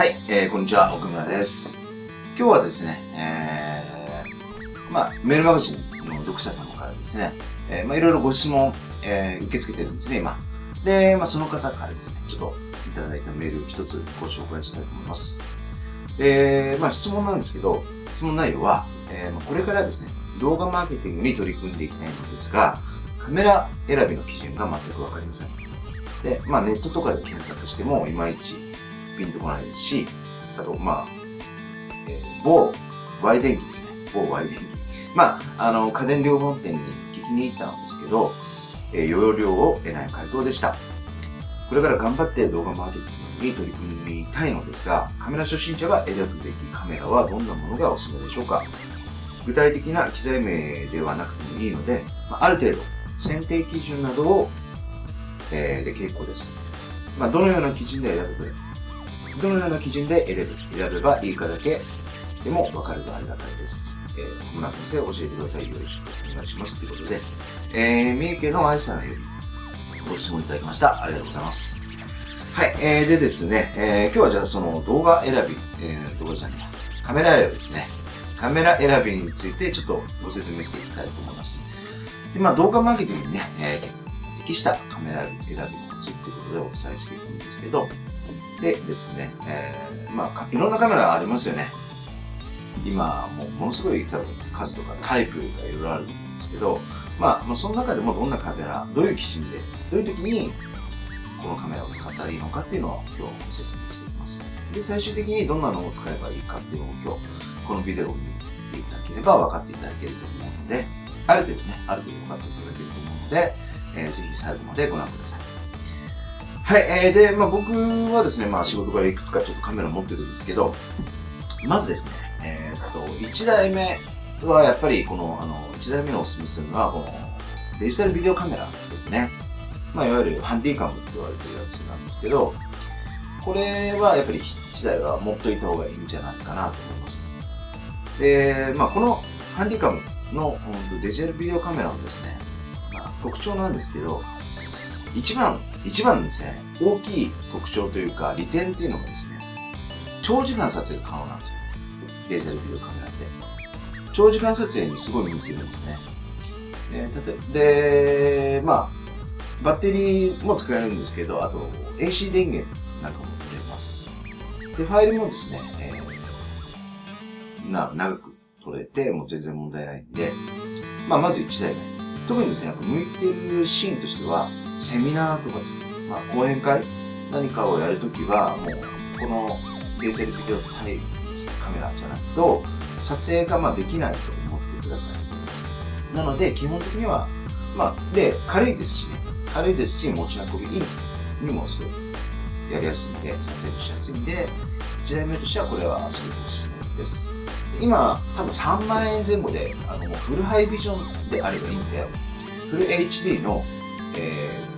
はい、えー、こんにちは、奥村です。今日はですね、えー、まあ、メールマガジンの読者様からですね、えー、まあ、いろいろご質問、えー、受け付けてるんですね、今。で、まあ、その方からですね、ちょっといただいたメールを一つご紹介したいと思います。で、まあ、質問なんですけど、質問内容は、えー、まあこれからですね、動画マーケティングに取り組んでいきたいのですが、カメラ選びの基準が全くわかりません。で、まあ、ネットとかで検索しても、いまいちピンとこないですし、あと、まあ、えー某 Y 電機ですね。某 Y 電機。まあ、あの、家電量販店に聞きに行ったんですけど、えー容量を得ない回答でした。これから頑張って動画マーケティングに取り組みたいのですが、カメラ初心者が選ぶべきカメラはどんなものがおすすめでしょうか具体的な機材名ではなくてもいいので、まあ、る程度、選定基準などを、えーで結構です。まあ、どのような基準で選ぶかどのような基準で選ぶ選べばいいかだけでも分かるとありがたいです。えー、小村先生教えてください。よろしくお願いします。ということで、えー、三重県の愛さんよりご質問いただきました。ありがとうございます。はい、えー、でですね、えー、今日はじゃあその動画選び、えー、動画じゃねえやカメラ選びですね。カメラ選びについてちょっとご説明していきたいと思います。で、まあ動画マーケティングにね、えー、適したカメラ選びのコツっていうことでお伝えしていくんですけど、でですね、えー、まあ、いろんなカメラありますよね。今、もうものすごい多分数とかタイプがいろいろあると思うんですけど、まあ、まあ、その中でもどんなカメラ、どういう基準で、どういう時にこのカメラを使ったらいいのかっていうのを今日ご説明していきます。で、最終的にどんなのを使えばいいかっていうのを今日、このビデオを見ていただければ分かっていただけると思うので、ある程度ね、ある程度分かっていただけると思うので、えーぜひ最後までご覧ください。はい、えー、で、まあ僕はですね、まあ仕事からいくつかちょっとカメラ持ってるんですけど、まずですね、えーっと、1台目はやっぱりこの、あの、1台目のおすすめするのは、このデジタルビデオカメラですね。まあいわゆるハンディカムって言われてるやつなんですけど、これはやっぱり1台は持っといた方がいいんじゃないかなと思います。で、まあこのハンディカムのデジタルビデオカメラのですね、まあ、特徴なんですけど、一番、一番ですね、大きい特徴というか利点っていうのがですね、長時間撮影可能なんですよ。デジタルビデオカメラって。長時間撮影にすごい向いてるんですね。で、例えで、まあ、バッテリーも使えるんですけど、あと AC 電源なんかも入れます。で、ファイルもですね、えーな長く取れて、もう全然問題ないんで、まあ、まず1台目。特にですね、やっぱ向いてるシーンとしては、セミナーとかですね、まあ、講演会？何かをやるときは、もう、このデジタルビデオタイカメラじゃないと、撮影がまあできないと思ってください。なので、基本的には、まあ、で、軽いですしね、軽いですし、持ち運びにもすごいやりやすいんで、撮影もしやすいんで、1台目としてはこれはすごくおすすめです。今、多分3万円前後で、あの、フルハイビジョンであればいいんで、フル HD の、えー、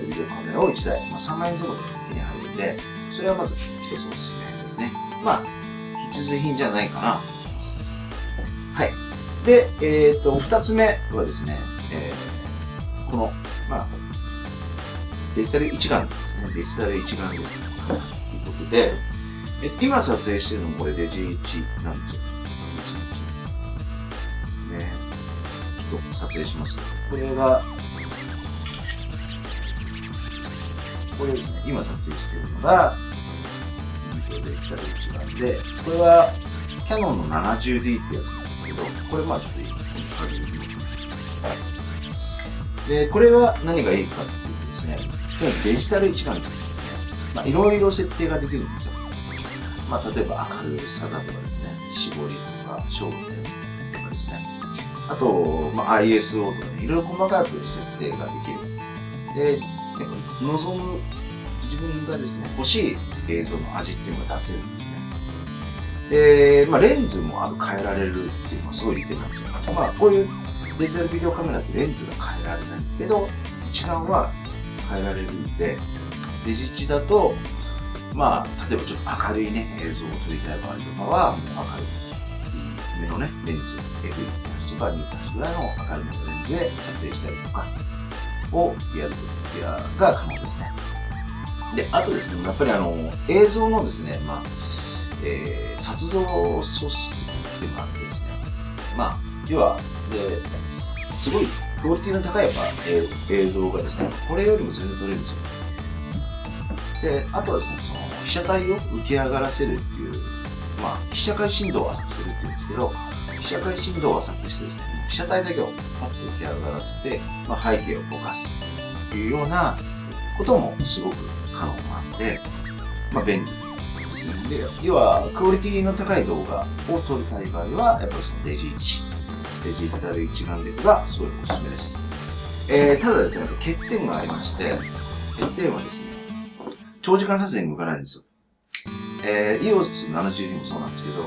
デジタルビデオカメラを1台、まあ、3万円前後で手に入るんで、それはまず一つおすすめですね。まあ、必需品じゃないかなと思います。はい。で、えっ、と、二つ目はですね、えーこの、まあ、デジタル一眼ですね。デジタル一眼レフということで、え今撮影してるのもこれデジ1なんですよ。デジ1ですね。ちょっと撮影します、これが、これですね、今撮影しているのが、デジタル一眼で、これはキャノンの 70D ってやつなんですけど、これまあちょっといいで。これは何がいいかっていうとですね、これデジタル一眼レフですね、まあいろいろ設定ができるんですよ。まあ例えば明るさだとかですね、絞りとか焦点とかですね。あと、まあ、ISO とかね、いろいろ細かく設定ができる。で、望む自分がですね、欲しい映像の味っていうのが出せるんですね。で、まあ、レンズもあの変えられるっていうのがすごい利点なんですよ。まあ、こういうデジタルビデオカメラってレンズが変えられないんですけど、一眼は変えられるんで、デジ1だと、まあ、例えばちょっと明るいね、映像を撮りたい場合とかは、もう明るい目のね、レンズ、F1 とか2ぐらいの明るめのレンズで撮影したりとかをやると、やが可能ですね。で、あとですね、やっぱりあの、映像のですね、まあ、えー、撮像素質っていうのがあってですね、まあ、要は、で、すごいクオリティの高いやっぱ映像がですね、これよりも全然撮れるんですよ。で、あとはですね、その被写体を浮き上がらせるっていう、まあ、被写界振動を浅くするっていうんですけど、被写界振動を浅くしてですね、被写体だけをパッと浮き上がらせて、まあ、背景をぼかすっていうようなこともすごく可能なんで、まあ、便利ですね。で、要は、クオリティの高い動画を撮りたい場合は、やっぱりそのデジ1、デジタル一眼レフがすごいおすすめです。えー、ただですね、欠点がありまして、欠点はですね、長時間撮影に向かないんですよ。えー、EOS72 もそうなんですけど、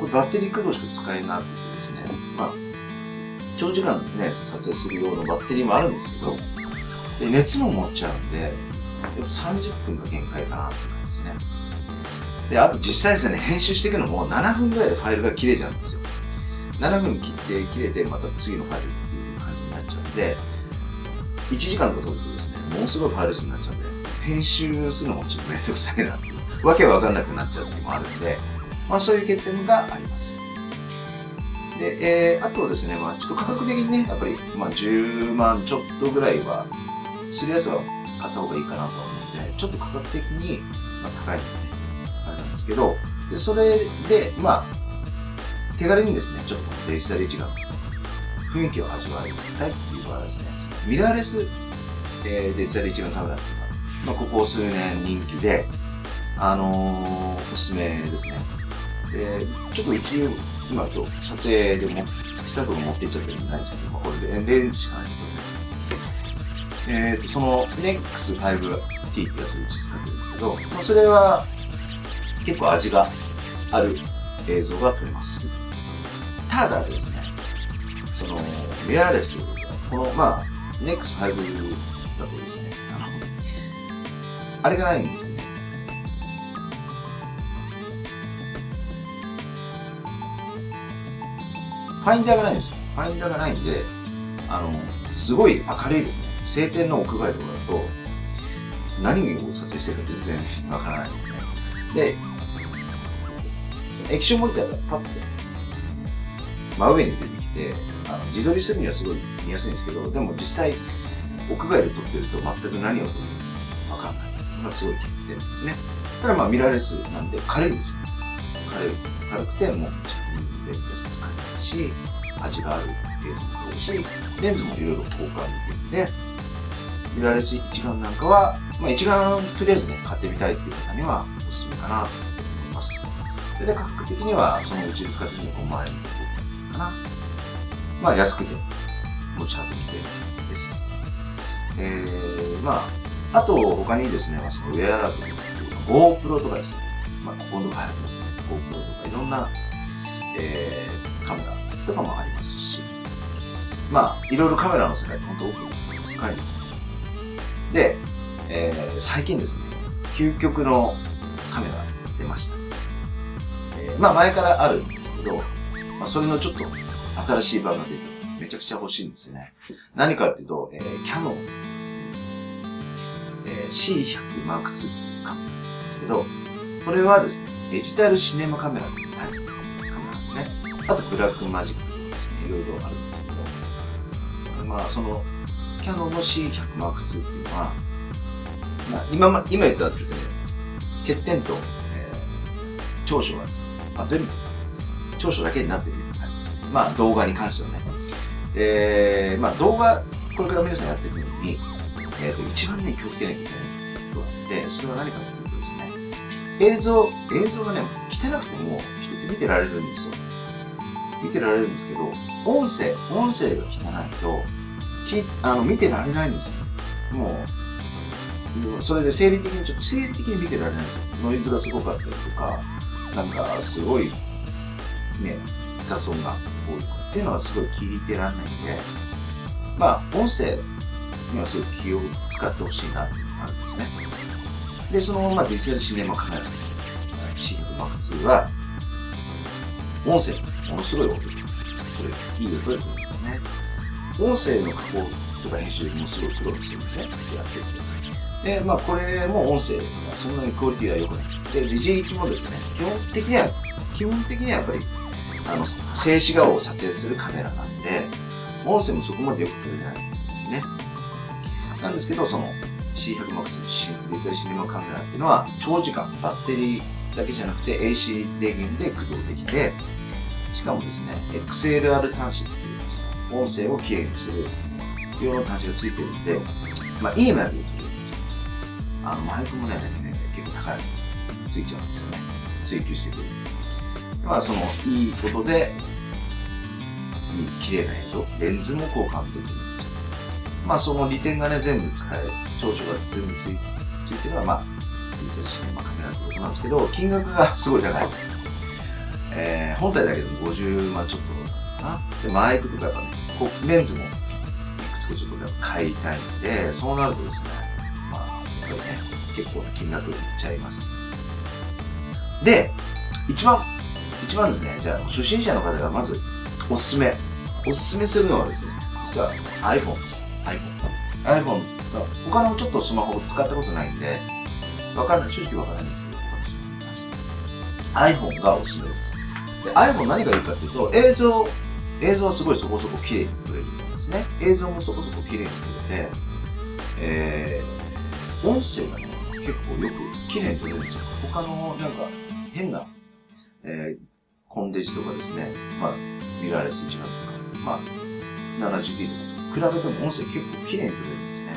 これバッテリー駆動しか使えなくてですね、まあ、長時間ね、撮影する用のバッテリーもあるんですけど、で熱も持っちゃうんで、やっぱ30分が限界かなって感じですね。で、あと実際ですね、編集していくのも7分ぐらいでファイルが切れちゃうんですよ。7分切って切れてまた次のファイルっていう感じになっちゃうんで、1時間とか撮るとですね、ものすごいファイル数になっちゃうんで、編集するのもちょっとめんどくさいなっていう、わけわかんなくなっちゃう時もあるんで、まあそういう欠点があります。で、えー、あとはですね、まあちょっと価格的にね、やっぱり、まあ10万ちょっとぐらいは、するやつは買った方がいいかなと思うので、ちょっと価格的に、まあ、高い、あれなんですけど、でそれで、まあ、手軽にですね、ちょっとデジタル一眼、雰囲気を味わいたいっていう場合はですね、ミラーレス、えー、デジタル一眼カメラっていうのは、まあ、ここ数年人気で、あのー、おすすめですね。で、ちょっとうち、今今日撮影でも、スタッフが持っていっちゃってるんじゃないんですけど、これでレンズしかないんですけどね。えーと、その NEX5T ってやつをうち使ってるんですけど、まあ、それは結構味がある映像が撮れます。ただですね、その、ミラーレスという、この、まあ、NEX5U だとですね、あの、あれがないんですね。ファインダーがないんですよ。ファインダーがないんで、あの、すごい明るいですね。晴天の屋外とかだと、何を撮影してるか全然わからないですね。で、液晶モニターがパッと真上に出てきて、あの自撮りするにはすごい見やすいんですけど、でも実際、屋外で撮ってると全く何を撮るかわかんない。まあ、すごい欠点ですね。ただまあミラーレスなんで軽いんですよ。軽い。軽くて、もう、便利です。使えないし、味がある映像も撮れるし、レンズもいろいろ交換できるんで、ミラーレス一眼なんかは、まあ一眼とりあえずね、買ってみたいっていう方にはおすすめかなと思います。で、価格的にはそのうち使ってみ5万円前後かな。まあ安くて持ち運びでです。えー、まあ、あと他にですね、まあ、そのウェアラブル GoPro とかですね、まあここのとこ流行ってますね。GoPro とかいろんな、えー、カメラとかもありますし、まあいろいろカメラの世界って本当奥深いですよ。で、えー、最近ですね、究極のカメラ出ました。えー、まあ前からあるんですけど、まあ、それのちょっと新しい版が出て、めちゃくちゃ欲しいんですね。何かっていうと、えー、キャノンですね。えー、C100 Mark II カメラなんですけど、これはですね、デジタルシネマカメラってタイあとブラックマジックですね、いろいろあるんですけど、まあその、キャノンの C100 Mark II っていうのは、まあ、今、今言ったですね、欠点と、えー、長所はですね、まあ、全部長所だけになっている感じです。ねまあ動画に関してはね。えー、まあ動画、これから皆さんやっていくのに、えっ、ー、と、一番ね、気をつけなきゃいけないことがあって、それは何かというとですね、映像、映像がね、汚くても人って見てられるんですよ。見てられるんですけど、音声、音声が汚いと、きあの見てられないんですよ。もう、それで生理的に、ちょっと生理的に見てられないんですよ。ノイズがすごかったりとか、なんかすごいね、雑音が多いとかっていうのはすごい聞いてらんないんで、まあ、音声にはすごい気を使ってほしいなっていうのがあるんですね。で、その、まあ、ディジタルシネマカメラ、C100 Mark II は、音声ものすごい音で、これ、いい音ですね。音声の加工とか編集もすごいプロの人でね、やってて。で、まあ、これも音声がそんなにクオリティが良くない。で、DJ1 もですね、基本的には、基本的にはやっぱり、あの、静止画を撮影するカメラなんで、音声もそこまでよく撮れないんですね。なんですけど、その C100MAX のデジタルシネマカメラっていうのは、長時間バッテリーだけじゃなくて AC 電源で駆動できて、しかもですね、XLR 端子っていうその音声をきれいにする用の端子がついてるんで、まあ、いい面で言うとあの、マイクもね、結構高いついちゃうんですよね。追求してくれる。まあ、その、いいことで、いい、綺麗な映像、レンズも交換できるんですよ。まあ、その利点がね、全部使える。長所が全部ついついてるのは、まあ、デジタルシネマカメラってことなんですけど、金額がすごい高い。えー、本体だけでも50万ちょっとかな。で、マイクとかやっぱね、こうレンズもいくつかちょっと買いたいんで、そうなるとですね、まあこれね、結構な金額いっちゃいます。で、一番、一番ですね、じゃあ初心者の方がまずおすすめ、おすすめするのはですね、実は iPhone です。iPhone。iPhone 他のちょっとスマホを使ったことないんで、わからない、正直わからないんですけど、iPhone がおすすめです。で、iPhone 何がいいかっていうと、映像、映像はすごいそこそこ綺麗に撮れるんですね。映像もそこそこ綺麗に撮れて、えー、音声がね、結構よく綺麗に撮れるんですよ。他のなんか変な、えー、コンデジとかですね、まあ、ミラーレス時間とか、まあ、70D とか比べても音声結構綺麗に撮れるんですね。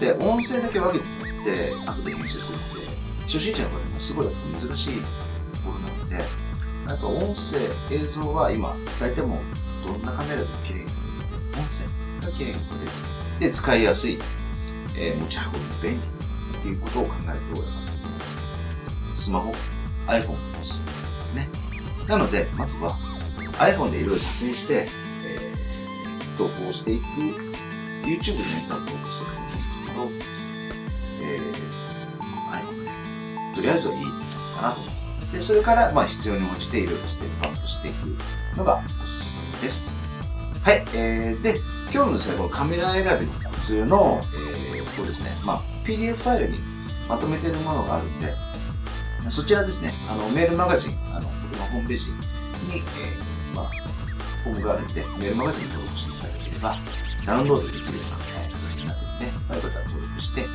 で、音声だけ分けて撮って、後で編集するって、初心者の方にもすごい難しい、やっぱ音声、映像は今、大体もうどんなカメラでも綺麗に撮れる。音声が綺麗に撮れる。で、使いやすい。えー、持ち運び便利っていうことを考えると、スマホ、iPhone も欲しいですね。なので、まずは iPhone でいろいろ撮影して、えー、投稿していく、YouTube でね、投稿していくんですけど、えー、iPhone で、とりあえずはいいかなと思います。で、それから、まあ、必要に応じていろいろステップアップしていくのがおすすめです。はい、えー、で、今日のですね、このカメラ選びの普通の、えーとですね、まあ、PDF ファイルにまとめているものがあるんで、そちらですね、あのメールマガジン、あの僕のホームページに、えー、まあ、フォームがあるんで、メールマガジンに登録していただければ、ダウンロードできるような形になってるんで、まあ、よかったら登録して、